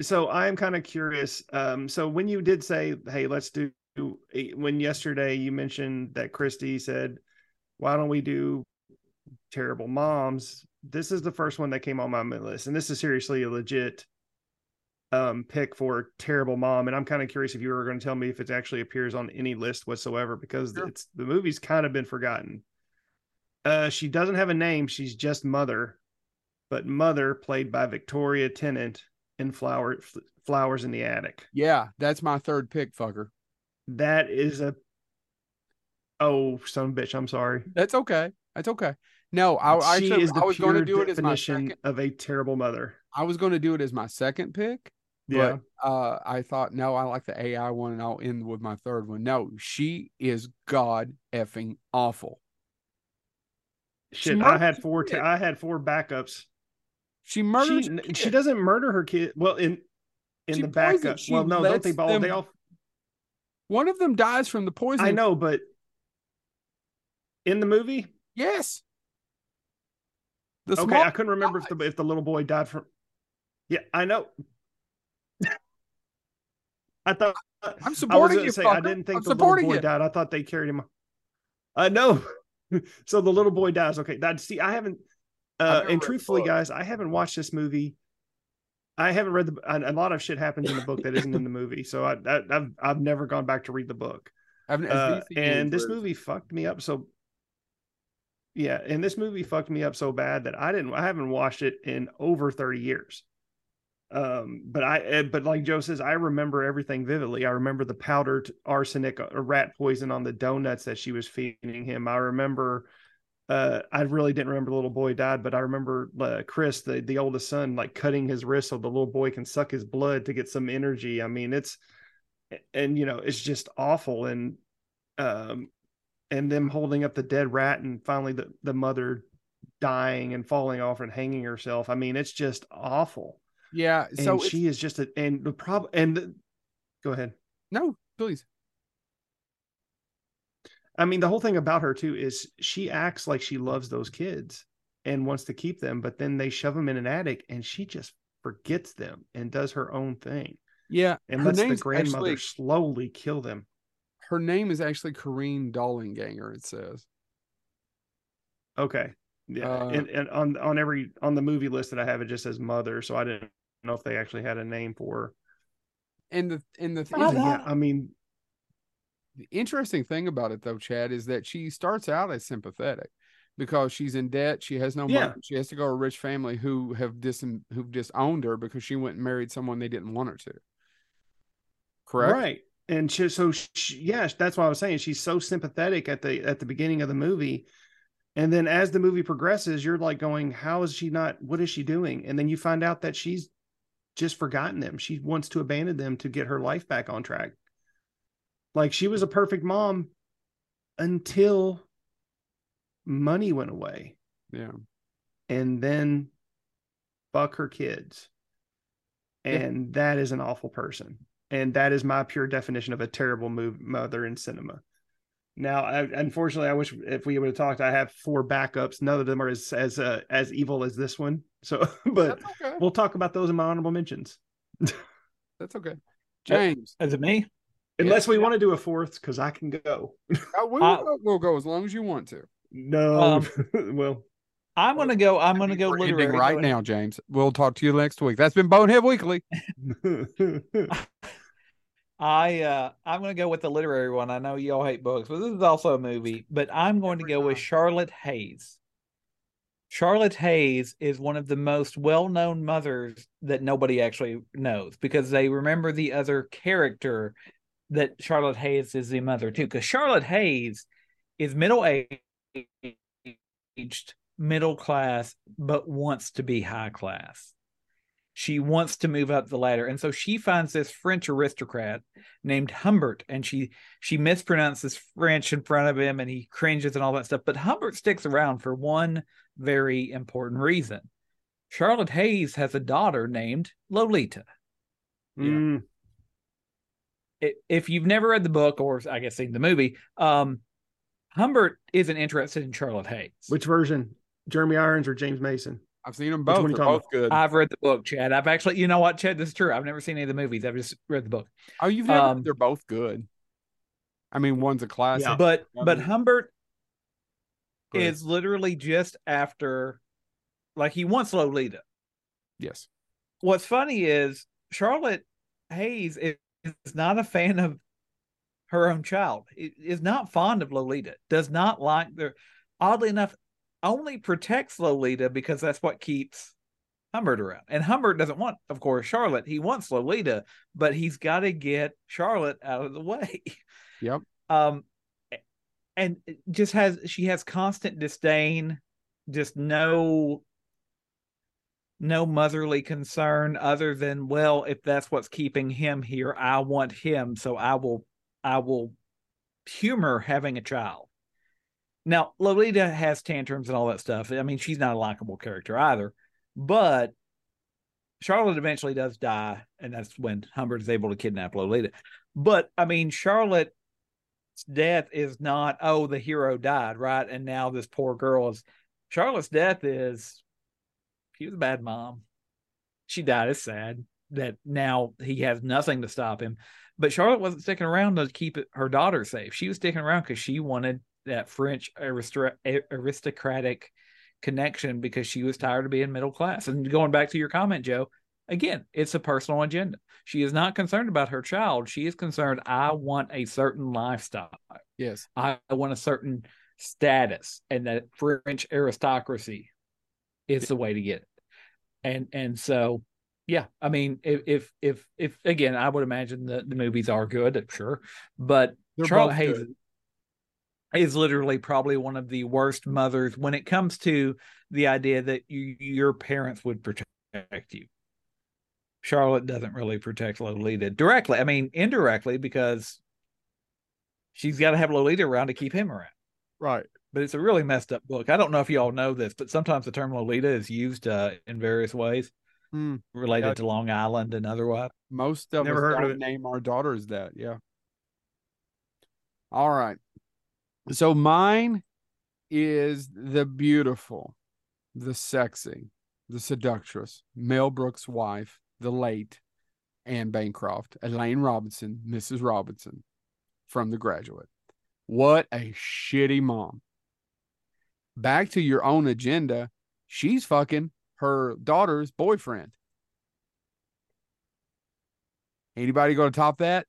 So I'm kind of curious. Um, so when you did say, "Hey, let's do," when yesterday you mentioned that Christy said, "Why don't we do terrible moms?" This is the first one that came on my list, and this is seriously a legit um pick for terrible mom. And I'm kind of curious if you were going to tell me if it actually appears on any list whatsoever because Sure. it's the movie's kind of been forgotten. Uh, she doesn't have a name; she's just Mother, but Mother played by Victoria Tennant in Flower Flowers in the Attic. Yeah, that's my third pick, fucker. That is a oh son of a bitch. I'm sorry. That's okay. That's okay. No, I, I, she actually- is the I was going to do it as my second. of a terrible mother. I was going to do it as my second pick, Yeah, but uh, I thought no, I like the AI one, and I'll end with my third one. No, she is god effing awful. shit. murdered I had four. kid. ta- I had four backups. She murders. She she doesn't murder her kid. Well, in in She the backup. Well, no, don't they all? them- They all. One of them dies from the poison. I know, but in the movie, Yes. The okay, small I couldn't remember if the if the little boy died from. Yeah, I know. I thought I'm I supporting gonna you. say I didn't think I'm the little boy you. died. I thought they carried him. I know. Uh, so the little boy dies. Okay, that see, I haven't. Uh, and truthfully, guys, I haven't watched this movie. I haven't read the. A a lot of shit happens in the book that isn't in the movie, so I, I I've I've never gone back to read the book. Uh, and this movie fucked me up so. Yeah, and this movie fucked me up so bad that I didn't. I haven't watched it in over thirty years. Um, but I, eh, but like Joe says, I remember everything vividly. I remember the powdered arsenic or rat poison on the donuts that she was feeding him. I remember, uh, I really didn't remember the little boy died, but I remember uh, Chris, the the oldest son, like cutting his wrist so the little boy can suck his blood to get some energy. I mean, it's, and you know, it's just awful. And, um, and them holding up the dead rat and finally the the mother dying and falling off and hanging herself. I mean, it's just awful yeah. and So it's, she is just a and the problem and the, go ahead no, please. I mean the whole thing about her too is she acts like she loves those kids and wants to keep them but then they shove them in an attic and she just forgets them and does her own thing Yeah, and her lets the grandmother actually slowly kill them her name is actually Corrine Dollanganger. It says. okay yeah Uh, and, and on on every on the movie list that i have it just says mother so i didn't know if they actually had a name for her And the and the, But inter- yeah i mean the interesting thing about it though, Chad, is that she starts out as sympathetic because she's in debt. She has no Yeah. money. She has to go to a rich family who have dis who've disowned her because she went and married someone they didn't want her to. Correct. Right. And she, so she, yeah, that's what I was saying. She's so sympathetic at the at the beginning of the movie, and then as the movie progresses, you're like going, "How is she not? What is she doing?" And then you find out that she's just forgotten them. She wants to abandon them to get her life back on track. Like she was a perfect mom until money went away, Yeah. and then fuck her kids, Yeah. and that is an awful person and that is my pure definition of a terrible move mother in cinema Now, I, unfortunately, I wish if we would have talked, I have four backups. None of them are as as uh, as evil as this one. So, but okay. we'll talk about those in my honorable mentions, That's okay. James, Is it me? Unless we want to do a fourth, because I can go. uh, we'll, Uh, go, we'll go as long as you want to. No, Um, well, I'm gonna go. I'm gonna go We're literary right now, James. We'll talk to you next week. That's been Bonehead Weekly. I uh I'm gonna go with the literary one. I know y'all hate books, but this is also a movie. But I'm going to Every go with. Charlotte Haze. Charlotte Haze is one of the most well-known mothers that nobody actually knows because they remember the other character that Charlotte Haze is the mother too, Because Charlotte Haze is middle-aged, middle class, but wants to be high class. She wants to move up the ladder. And so she finds this french aristocrat named humbert and she she mispronounces french in front of him and he cringes and all that stuff. But humbert sticks around for one very important reason. Charlotte haze has a daughter named lolita. Mm, I- if you've never read the book or i guess seen the movie um humbert isn't interested in charlotte haze which version? Jeremy Irons or James Mason? I've seen them Which both. one They're talking both good. i've read the book chad i've actually you know what chad this is true i've never seen any of the movies i've just read the book oh, you've never. um, they're both good. I mean, one's a classic. Yeah. but but Um, humbert Go ahead. is literally just after like he wants lolita yes. what's funny is charlotte haze is, is not a fan of her own child. Is not fond of lolita does not like the oddly enough only protects lolita because that's what keeps humbert around. And humbert doesn't want of course charlotte. He wants lolita but he's got to get charlotte out of the way. Yep. um and just has she has constant disdain just no no motherly concern other than well if that's what's keeping him here i want him so i will i will humor having a child. Now lolita has tantrums and all that stuff. I mean she's not a likable character either but charlotte eventually does die and that's when humbert is able to kidnap lolita. But i mean charlotte's death is not oh the hero died right? And now this poor girl is charlotte's death is she was a bad mom. She died. It's sad that now he has nothing to stop him. But Charlotte wasn't sticking around to keep it, her daughter safe. She was sticking around because she wanted that French aristo- aristocratic connection because she was tired of being middle class. And going back to your comment, Joe, again, it's a personal agenda. She is not concerned about her child. She is concerned, I want a certain lifestyle. Yes. I want a certain status, and that French aristocracy is the way to get it. And and so, yeah, I mean, if if if, if again, I would imagine that the movies are good, sure, but They're Charlotte Haze good. is literally probably one of the worst mothers when it comes to the idea that you, your parents would protect you. Charlotte doesn't really protect Lolita directly. I mean, indirectly because she's got to have Lolita around to keep him around. Right. But it's a really messed up book. I don't know if you all know this, but sometimes the term Lolita is used uh, in various ways Hmm. related Yeah. to Long Island and otherwise. Most of Never us heard of don't it. name our daughters that. Yeah. All right. So mine is the beautiful, the sexy, the seductress, Mel Brooks' wife, the late Anne Bancroft, Elaine Robinson, Mrs. Robinson from The Graduate. What a shitty mom. Back to your own agenda. She's fucking her daughter's boyfriend. Anybody going to top that?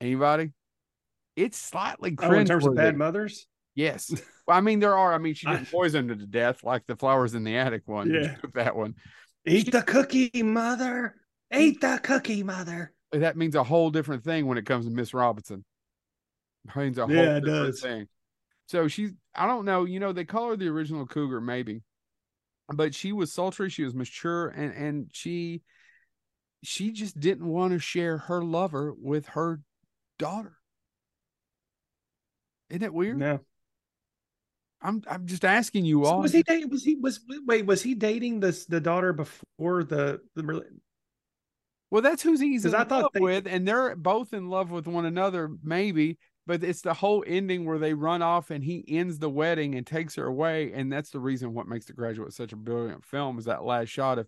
Anybody? It's slightly Oh, in terms of bad mothers, Yes. Well, I mean, there are. I mean, she didn't poison her to death like the flowers in the attic one. Yeah. that one. eat the cookie, mother. Eat the cookie, mother. That means a whole different thing when it comes to Miss Robinson. It a whole Yeah, it does. thing. So she's, I don't know, you know, they call her the original cougar, maybe, but she was sultry, she was mature, and and she, she just didn't want to share her lover with her daughter. Isn't it weird? No. I'm I'm just asking you So all. was he dating? Was he was wait? Was he dating this the daughter before the the? Well, that's who he's in I love thought they- with, and they're both in love with one another, maybe. But it's the whole ending where they run off and he ends the wedding and takes her away. And that's the reason what makes The Graduate such a brilliant film is that last shot of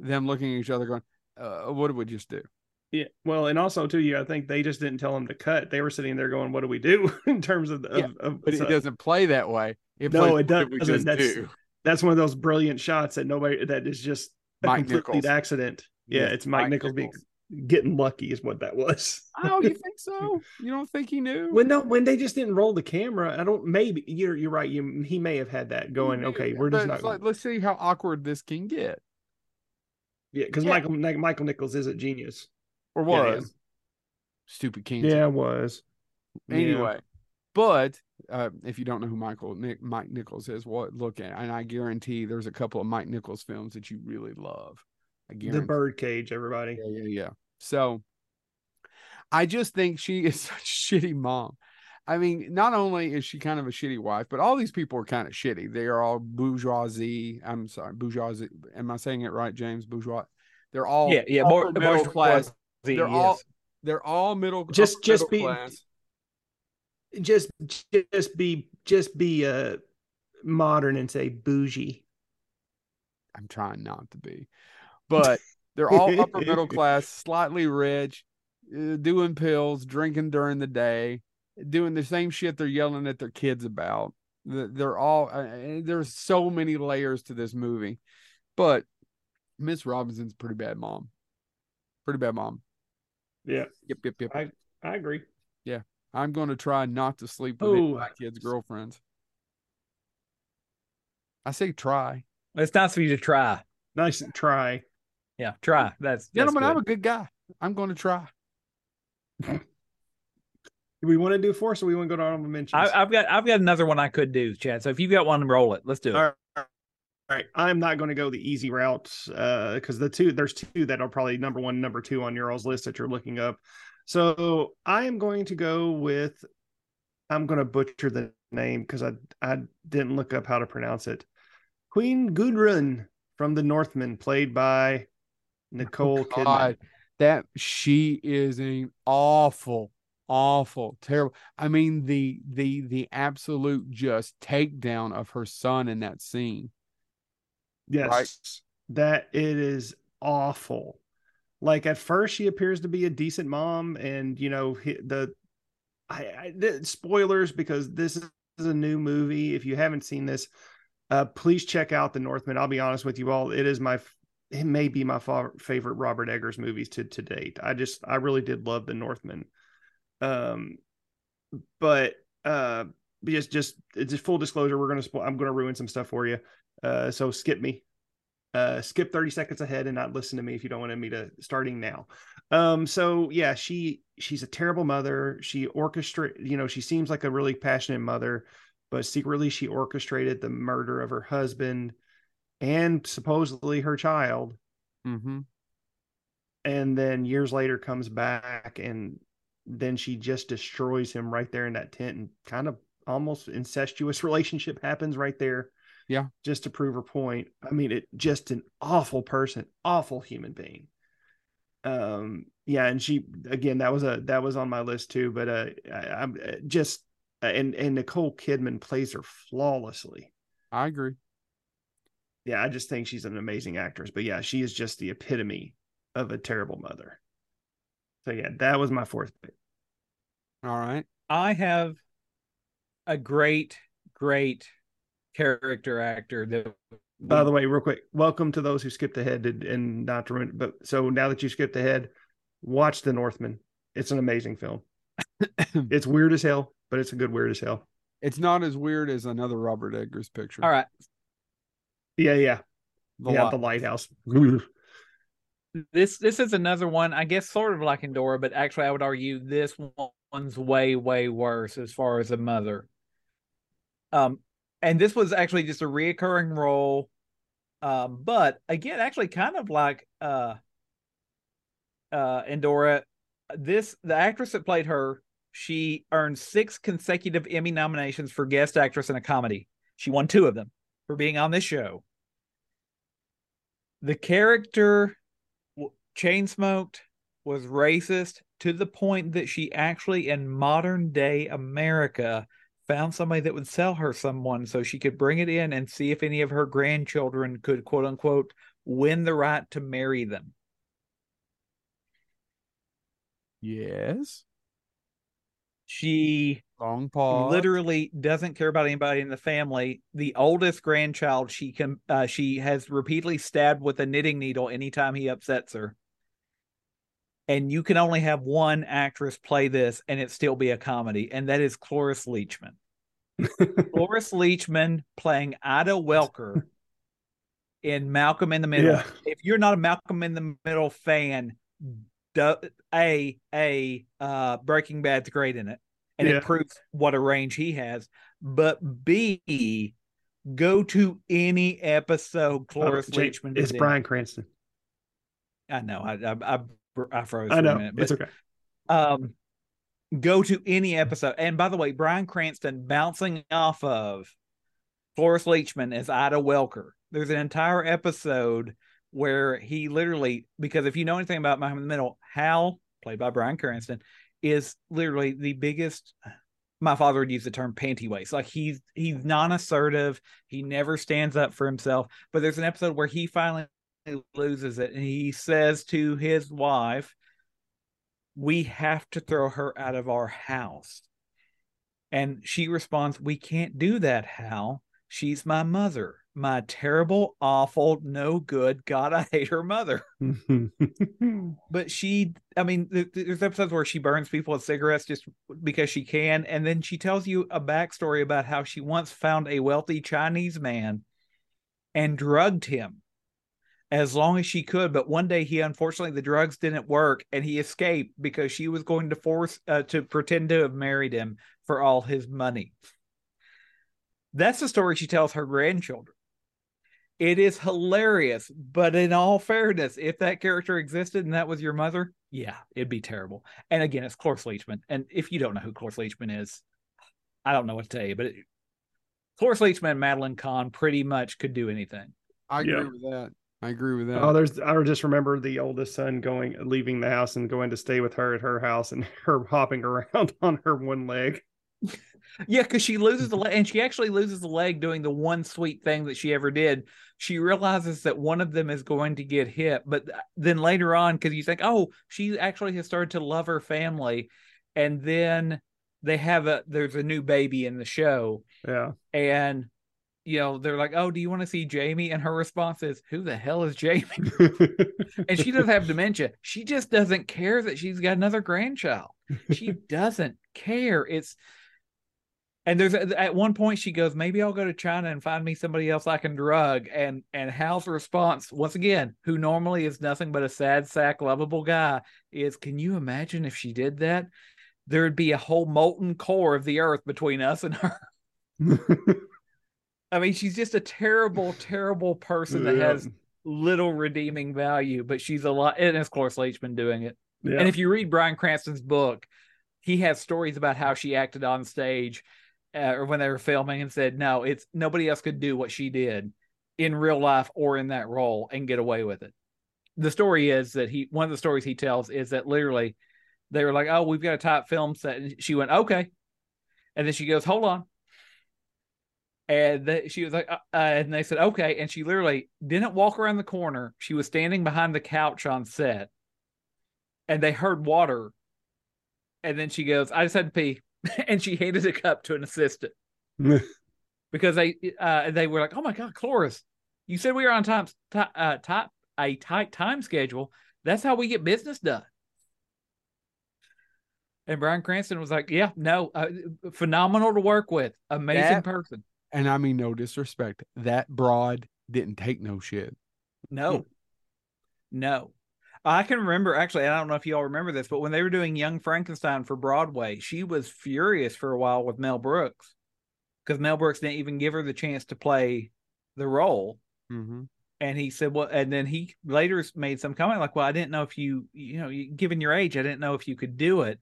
them looking at each other going, uh, what did we just do? Yeah. Well, and also too, you I think they just didn't tell him to cut. They were sitting there going, "What do we do?" in terms of, of, Yeah, of But so- it doesn't play that way. It No, plays, it "What did we doesn't. just That's- do?" that's one of those brilliant shots that nobody that is just a Mike complete Nichols. accident. Yeah, Yes, it's Mike, Mike Nichols, Nichols. Getting lucky is what that was. Oh, you think so? You don't think he knew? when no, when they just didn't roll the camera, I don't. Maybe you're you're right. You he may have had that going. Okay, we're just But not. like, let's see how awkward this can get, yeah, because yeah. Michael Michael Nichols is a genius. or Yeah, yeah. was stupid cancer. Yeah, it was. Yeah. Anyway, but uh, if you don't know who Michael Nick, Mike Nichols is, what look at, and I guarantee there's a couple of Mike Nichols films that you really love. I guarantee. the birdcage, everybody. Yeah, yeah, yeah. So I just think she is such a shitty mom. I mean, not only is she kind of a shitty wife, but all these people are kind of shitty. They are all bourgeoisie. I'm sorry, bourgeoisie. Am I saying it right, James? Bourgeois. They're all yeah, yeah, more middle more class. They're They're all they're all middle. Just- upper just be- class. Just just be just be uh modern and say bougie. I'm trying not to be, but they're all upper middle class, slightly rich, uh, doing pills, drinking during the day, doing the same shit they're yelling at their kids about. They're all uh, there's so many layers to this movie, but Miss Robinson's pretty bad mom. Pretty bad mom. Yeah, Yep, yep, yep. I I agree. Yeah, I'm going to try not to sleep with any of Ooh. my kids' girlfriends. I say try, It's nice for you to try. Nice try. Yeah, try. That's, that's gentlemen. I'm a good guy. I'm going to try. Do we want to do four, so we want to go to honorable mentions? I, I've got I've got another one I could do, Chad. So if you've got one, roll it. Let's do it. All right. All right. I'm not going to go the easy route uh because the two there's two that are probably number one, number two on your all's list that you're looking up. So I am going to go with I'm going to butcher the name because I I didn't look up how to pronounce it. Queen Gudrun from The Northman, played by Nicole Kidman. Oh, God, that she is an awful, awful, terrible. I mean, the the the absolute just takedown of her son in that scene. Yes. Right. That it is awful. Like at first she appears to be a decent mom and you know the I, I the, spoilers because this is a new movie. If you haven't seen this, uh please check out The Northman. I'll be honest with you all, it is my it may be my fa- favorite Robert Eggers movies to to date. I just I really did love The Northman. Um but uh just just it's just full disclosure we're to spo- I'm to ruin some stuff for you. Uh, so skip me. Uh, skip 30 seconds ahead and not listen to me if you don't want me to starting now. Um, so yeah, she she's a terrible mother. She orchestrate, you know, she seems like a really passionate mother, but secretly she orchestrated the murder of her husband and supposedly her child. Mm-hmm. And then years later comes back and then she just destroys him right there in that tent and kind of almost incestuous relationship happens right there. Yeah. Just to prove her point. I mean, it just an awful person, awful human being. Um, yeah, and she again that was a that was on my list too, but uh I, I'm uh, just and and Nicole Kidman plays her flawlessly. I agree. Yeah, I just think she's an amazing actress. But yeah, she is just the epitome of a terrible mother. So yeah, that was my fourth pick. All right. I have a great, great character actor that By the way, real quick, welcome to those who skipped ahead and, and not to ruin. But so now that you skipped ahead, watch The Northman. It's an amazing film. it's weird as hell, but it's a good weird as hell. It's not as weird as another Robert Eggers picture. all right. Yeah, yeah, The yeah. The lighthouse. This this is another one, I guess sort of like Endora, but actually I would argue this one's way, way worse as far as a mother. Um and this was actually just a reoccurring role. Um, but again, actually kind of like uh uh Endora, this the actress that played her, she earned six consecutive Emmy nominations for guest actress in a comedy. She won two of them for being on this show. The character chain smoked, was racist, to the point that she actually in modern day America found somebody that would sell her someone so she could bring it in and see if any of her grandchildren could quote unquote win the right to marry them. Yes. She Long pause. literally doesn't care about anybody in the family. The oldest grandchild she can uh, she has repeatedly stabbed with a knitting needle anytime he upsets her. And you can only have one actress play this and it still be a comedy, and that is Cloris Leachman. Cloris Leachman playing Ida Welker in Malcolm in the Middle. Yeah. If you're not a Malcolm in the Middle fan, a a uh, Breaking Bad's great in it, and Yeah. it proves what a range he has. But B, go to any episode Cloris Oh, Leachman it's is in. Bryan Cranston. I know. I I I, froze I for know. a minute, but it's okay. um go to any episode and by the way bryan cranston bouncing off of Cloris leachman as ida welker there's an entire episode where he literally because if you know anything about malcolm in the middle hal played by bryan cranston is literally the biggest my father would use the term panty waist like he's he's non-assertive he never stands up for himself but there's an episode where he finally loses it and he says to his wife we have to throw her out of our house. And she responds, We can't do that, Hal. She's my mother, my terrible, awful, no good, God, I hate her mother. But she, I mean, th- th- there's episodes where she burns people with cigarettes just because she can. And then she tells you a backstory about how she once found a wealthy Chinese man and drugged him as long as she could. But one day, he unfortunately the drugs didn't work, and he escaped because she was going to force uh, to pretend to have married him for all his money. That's the story she tells her grandchildren. It is hilarious, but in all fairness, if that character existed and that was your mother, yeah, it'd be terrible. And again, it's Cloris Leachman. And if you don't know who Cloris Leachman is, I don't know what to tell you, but it, Cloris Leachman and Madeline Kahn pretty much could do anything. I agree Yeah. with that. I agree with that. Oh, there's. I just remember the oldest son going, leaving the house and going to stay with her at her house, and her hopping around on her one leg. Yeah, because she loses the leg, and she actually loses the leg doing the one sweet thing that she ever did. She realizes that one of them is going to get hit, but then later on, because you think, oh, she actually has started to love her family, and then they have a there's a new baby in the show, Yeah. and you know they're like, oh, do you want to see Jamie? And her response is, who the hell is Jamie? and she doesn't have dementia. She just doesn't care that she's got another grandchild. She doesn't care. It's and there's uh, at one point she goes, maybe I'll go to China and find me somebody else I can drug. And and Hal's response, once again, who normally is nothing but a sad sack, lovable guy, is, can you imagine if she did that? There'd be a whole molten core of the earth between us and her. I mean, she's just a terrible, terrible person that has little redeeming value, but she's a lot. And it's Cloris Leachman doing it. yeah. And if you read Bryan Cranston's book, he has stories about how she acted on stage uh, or when they were filming and said, no, it's nobody else could do what she did in real life or in that role and get away with it. The story is that he, one of the stories he tells is that literally they were like, oh, we've got a tight film set. And she went, okay. And then she goes, hold on. And they, she was like, uh, uh, and they said, okay. And she literally didn't walk around the corner. She was standing behind the couch on set and they heard water. And then she goes, I just had to pee. and she handed a cup to an assistant because they uh, they were like, "Oh my god, Cloris, you said we were on time, ti- uh, tight, a tight time schedule. That's how we get business done." And Bryan Cranston was like, "Yeah, no, uh, phenomenal to work with, amazing That- person. and I mean no disrespect. That broad didn't take no shit. No, no." I can remember actually, I don't know if you all remember this, but when they were doing Young Frankenstein for Broadway, she was furious for a while with Mel Brooks because Mel Brooks didn't even give her the chance to play the role. Mm-hmm. and he said well and then he later made some comment like well i didn't know if you you know given your age i didn't know if you could do it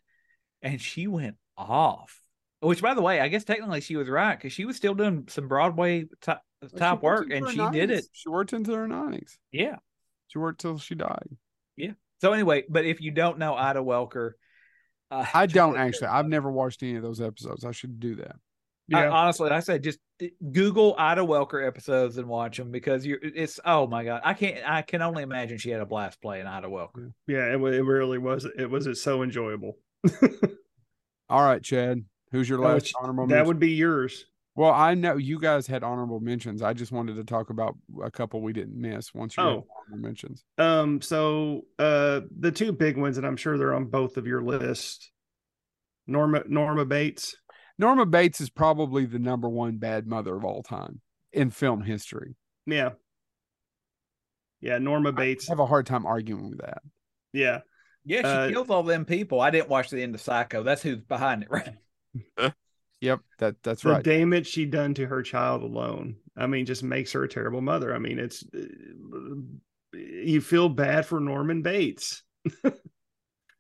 and she went off which by the way i guess technically she was right because she was still doing some broadway top, top work and she did it She worked into her nineties. yeah She worked till she died. So anyway but if you don't know ida welker Uh, I don't actually. I've never watched any of those episodes. I should do that. I, Yeah. honestly, I said just eh, Google Ida Welker episodes and watch them because you're. It's oh my god, I can't. I can only imagine she had a blast playing Ida Welker. Yeah, it, wa- it really was. It was it's so enjoyable. All right, Chad. Who's your Oh, last ch- honorable that mention? would be yours. Well, I know you guys had honorable mentions. I just wanted to talk about a couple we didn't miss once you had Oh. honorable mentions. Um, so uh the two big ones, and I'm sure they're on both of your list. Norma Norma Bates. Norma Bates is probably the number one bad mother of all time in film history. Yeah. Yeah, Norma Bates. I have a hard time arguing with that. Yeah. Yeah, she Uh, kills all them people. I didn't watch the end of Psycho. That's who's behind it, right? Yep, that that's the right. The damage she done to her child alone. I mean, just makes her a terrible mother. I mean, it's uh, you feel bad for Norman Bates.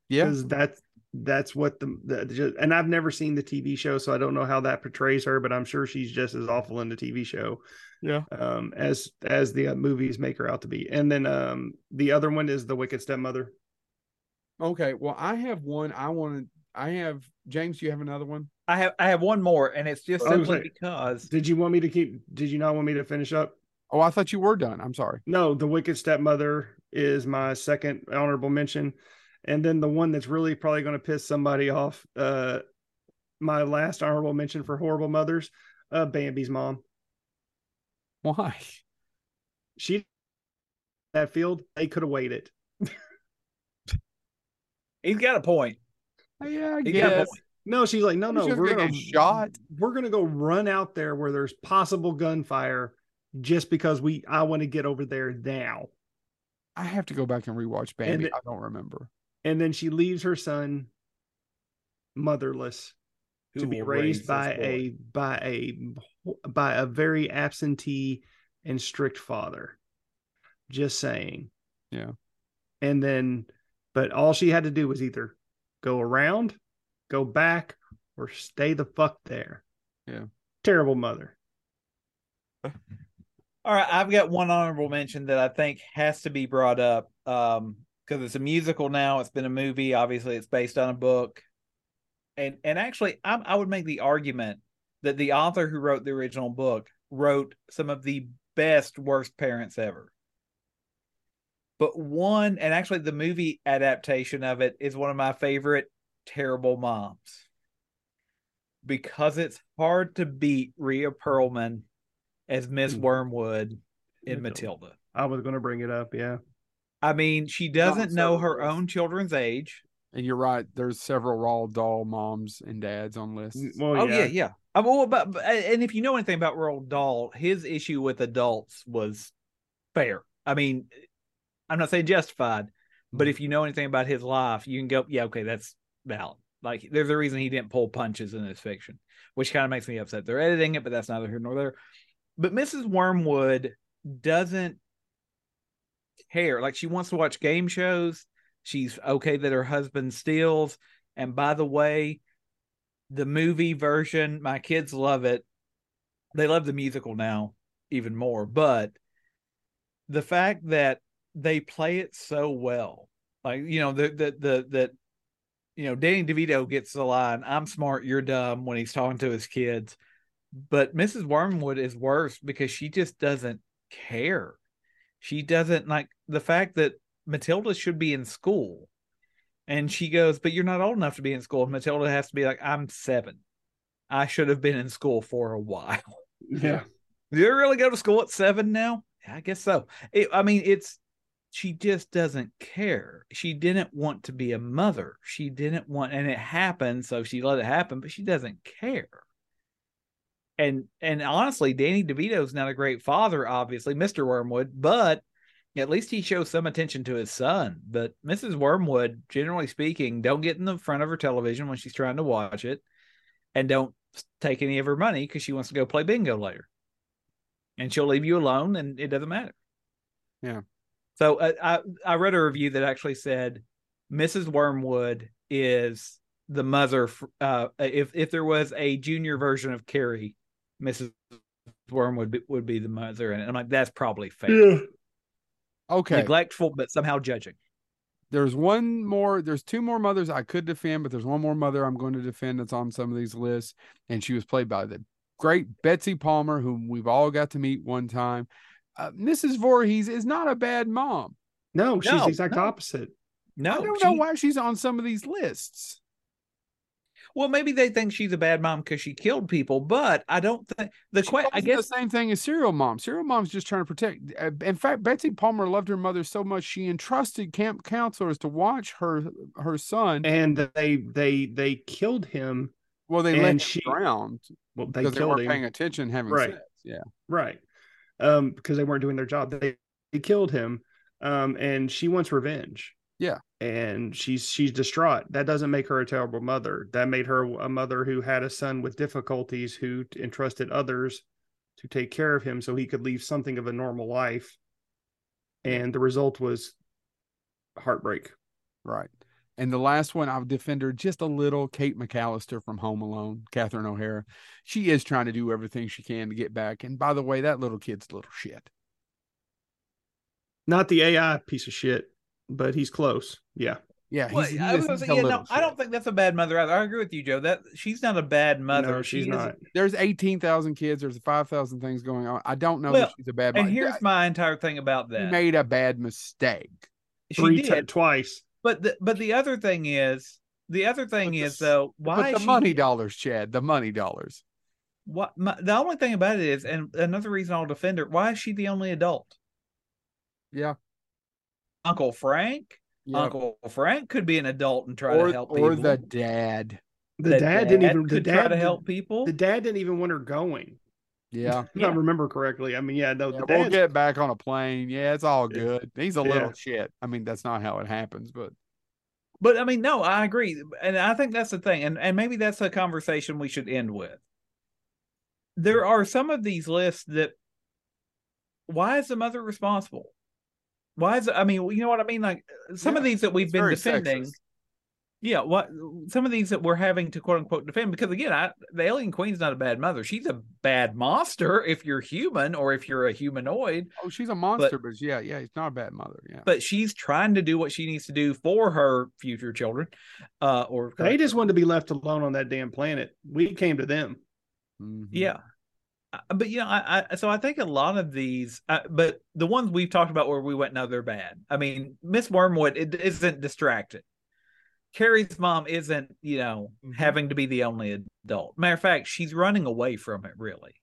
yeah, because that's that's what the, the just, and I've never seen the TV show, so I don't know how that portrays her, but I'm sure she's just as awful in the TV show, yeah. um, as as the uh, movies make her out to be. And then um, the other one is the Wicked Stepmother. Okay, well, I have one. I wanted. I have James. You have another one. I have I have one more, and it's just simply like- because Did you want me to keep? Did you not want me to finish up? Oh, I thought you were done. I'm sorry. No, the Wicked Stepmother is my second honorable mention, and then the one that's really probably going to piss somebody off. Uh, my last honorable mention for horrible mothers, uh, Bambi's mom. Why? she that field they could have waited he's got a point. Yeah, I He got a guess. Point. no she's like no no we're gonna gonna get shot. we're gonna go run out there where there's possible gunfire just because we i want to get over there now I have to go back and rewatch Bambi. And- I don't remember. and then she leaves her son motherless Who to be raised by a by a by a very absentee and strict father just saying Yeah. and then but all she had to do was either go around go back or stay the fuck there Yeah. terrible mother All right, I've got one honorable mention that I think has to be brought up um because it's a musical now. It's been a movie. Obviously, it's based on a book, and and actually, I, I would make the argument that the author who wrote the original book wrote some of the best worst parents ever. But one, and actually, the movie adaptation of it is one of my favorite. Terrible moms, because it's hard to beat Rhea Perlman as Miss Hmm. Wormwood in Matilda. Matilda. i was going to bring it up yeah I mean, she doesn't know her own children's age. And you're right. There's several Roald Dahl moms and dads on lists. Mm, well Oh yeah, yeah, yeah. I mean, well, but, but- and if you know anything about Roald Dahl, his issue with adults was fair. I mean, I'm not saying justified, but hmm. if you know anything about his life, you can go, yeah, okay, that's valid. Like, there's a reason he didn't pull punches in his fiction, which kind of makes me upset. They're editing it, but that's neither here nor there. But Mrs. Wormwood doesn't care. Like, she wants to watch game shows. She's okay that her husband steals. And by the way, the movie version, my kids love it. They love the musical now even more. But the fact that they play it so well, like you know, the the the that you know, Danny DeVito gets the line, "I'm smart, you're dumb" when he's talking to his kids. But Mrs. Wormwood is worse because she just doesn't care. She doesn't like the fact that Matilda should be in school. And she goes, But you're not old enough to be in school. And Matilda has to be like, I'm seven. I should have been in school for a while. yeah. Do you really go to school at seven now? I guess so. It, I mean, it's she just doesn't care. She didn't want to be a mother. She didn't want, and it happened, so she let it happen. But she doesn't care. And and honestly, Danny DeVito's not a great father, obviously, Mister Wormwood, but at least he shows some attention to his son. But Mrs. Wormwood, generally speaking, don't get in the front of her television when she's trying to watch it, and don't take any of her money because she wants to go play bingo later and she'll leave you alone and it doesn't matter. Yeah. So uh, I I read a review that actually said Mrs. Wormwood is the mother uh if if there was a junior version of Carrie, Mrs. Wormwood be, would be the mother and I'm like that's probably fair. Yeah. Okay. Neglectful but somehow judging. There's one more, there's two more mothers I could defend, but there's one more mother I'm going to defend that's on some of these lists. And she was played by the great Betsy Palmer, whom we've all got to meet one time. Uh, Mrs. Voorhees is not a bad mom. No, she's No, the exact no. opposite. No, I don't she- know why she's on some of these lists. Well, maybe they think she's a bad mom because she killed people, but I don't think the question. I wasn't guess the same thing as serial mom. Serial mom's just trying to protect. uh, In fact, Betsy Palmer loved her mother so much she entrusted camp counselors to watch her her son. And they they they killed him. well, they let him she- drown Well, they because they weren't him. paying attention, having Right. sex. Yeah, Right. Um, because they weren't doing their job. They, they killed him. Um, and she wants revenge. Yeah. And she's she's distraught. That doesn't make her a terrible mother. That made her a mother who had a son with difficulties who entrusted others to take care of him so he could leave something of a normal life. And the result was heartbreak. right. And the last one, I'll defend her just a little. Kate McCallister from Home Alone, Catherine O'Hara. She is trying to do everything she can to get back. And by the way, that little kid's little shit. Not the AI piece of shit, but he's close. Yeah. Yeah, Well, he I was say, yeah, no, I don't think that's a bad mother either. I agree with you, Joe. That she's not a bad mother. no, she's She is- not. There's 18,000 kids. There's 5,000 things going on. I don't know Well, that she's a bad And mom. here's my entire thing about She that. made a bad mistake. she Three did, ti- twice. But the, but the other thing is, the other thing But the is s- though, why but the she- money dollars, Chad, the money dollars. What my, the only thing about it is, and another reason I'll defend her. Why is she the only adult? Yeah. Uncle Frank, yeah. Uncle Frank could be an adult and try or to help or people. the dad. The, dad, didn't even the dad try to help people. The dad didn't even want her going. Yeah. If Yeah. I remember correctly. I mean, yeah, no, yeah, we'll dad. get back on a plane. Yeah, it's all Yeah. good. He's a little Yeah. shit. I mean, that's not how it happens, but But I mean, no, I agree, and I think that's the thing, and and maybe that's a conversation we should end with. There are some of these lists that. Why is the mother responsible? Why is it? I mean, you know what I mean? Like some of these that we've been defending. sexist. Yeah, what some of these that we're having to quote unquote defend because again, I, the alien queen's not a bad mother. She's a bad monster if you're human or if you're a humanoid. Oh, she's a monster, but, yeah, yeah, it's not a bad mother. Yeah. But she's trying to do what she needs to do for her future children, uh, or They just wanted to be left alone on that damn planet. We came to them. Mhm. Yeah. Uh, But you know, I, I so I think a lot of these, uh, but the ones we've talked about where we went, no, they're bad. I mean, Miss Wormwood it isn't distracted. Carrie's mom isn't, you know, Mhm. having to be the only adult. Matter of fact, she's running away from it. Really,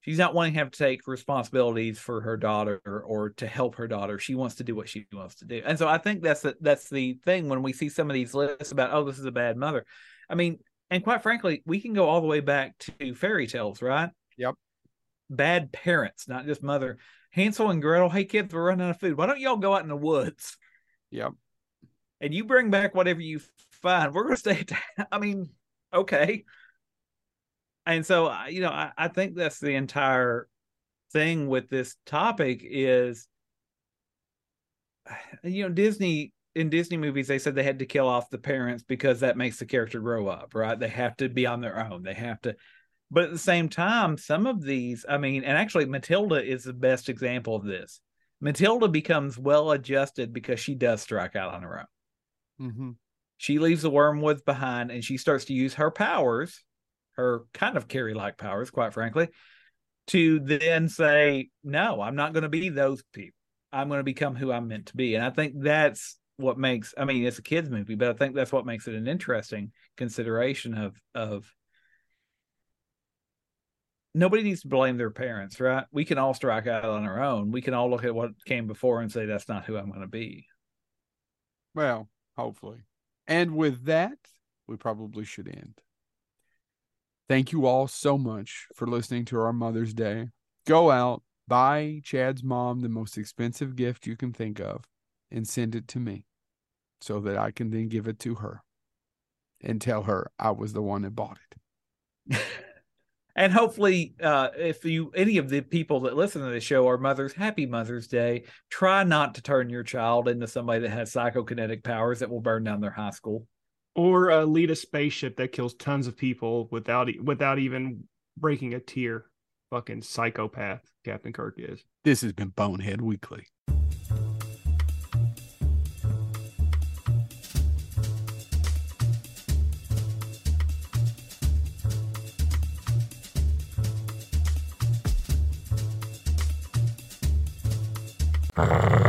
she's not wanting to have to take responsibilities for her daughter or to help her daughter. She wants to do what she wants to do, and so I think that's the, that's the thing when we see some of these lists about, oh, this is a bad mother. I mean, and quite frankly, we can go all the way back to fairy tales, right? Yep. Bad parents, not just mother. Hansel and Gretel, hey kids, we're running out of food. Why don't y'all go out in the woods Yep. And you bring back whatever you find? We're going to stay. I mean, okay. And so, you know, I, I think that's the entire thing with this topic is, you know, Disney in Disney movies, they said they had to kill off the parents because that makes the character grow up, right? They have to be on their own. They have to, but at the same time, some of these, I mean, and actually, Matilda is the best example of this. Matilda becomes well adjusted because she does strike out on her own. Hmm She leaves the wormwoods behind and she starts to use her powers, her kind of Carrie like powers, quite frankly, to then say, No, I'm not going to be those people. I'm going to become who I'm meant to be. And I think that's what makes I mean, it's a kids movie, but I think that's what makes it an interesting consideration of of nobody needs to blame their parents, right? We can all strike out on our own. We can all look at what came before and say that's not who I'm going to be. Well, hopefully. And with that, we probably should end. Thank you all so much for listening to our Mother's Day. Go out, buy Chad's mom the most expensive gift you can think of, and send it to me so that I can then give it to her and tell her I was the one that bought it. and hopefully uh if you any of the people that listen to the show are mothers happy mother's day try not to turn your child into somebody that has psychokinetic powers that will burn down their high school Or uh, lead a spaceship that kills tons of people without e- without even breaking a tear. Fucking psychopath, Captain Kirk is. This has been Bonehead Weekly. Bye.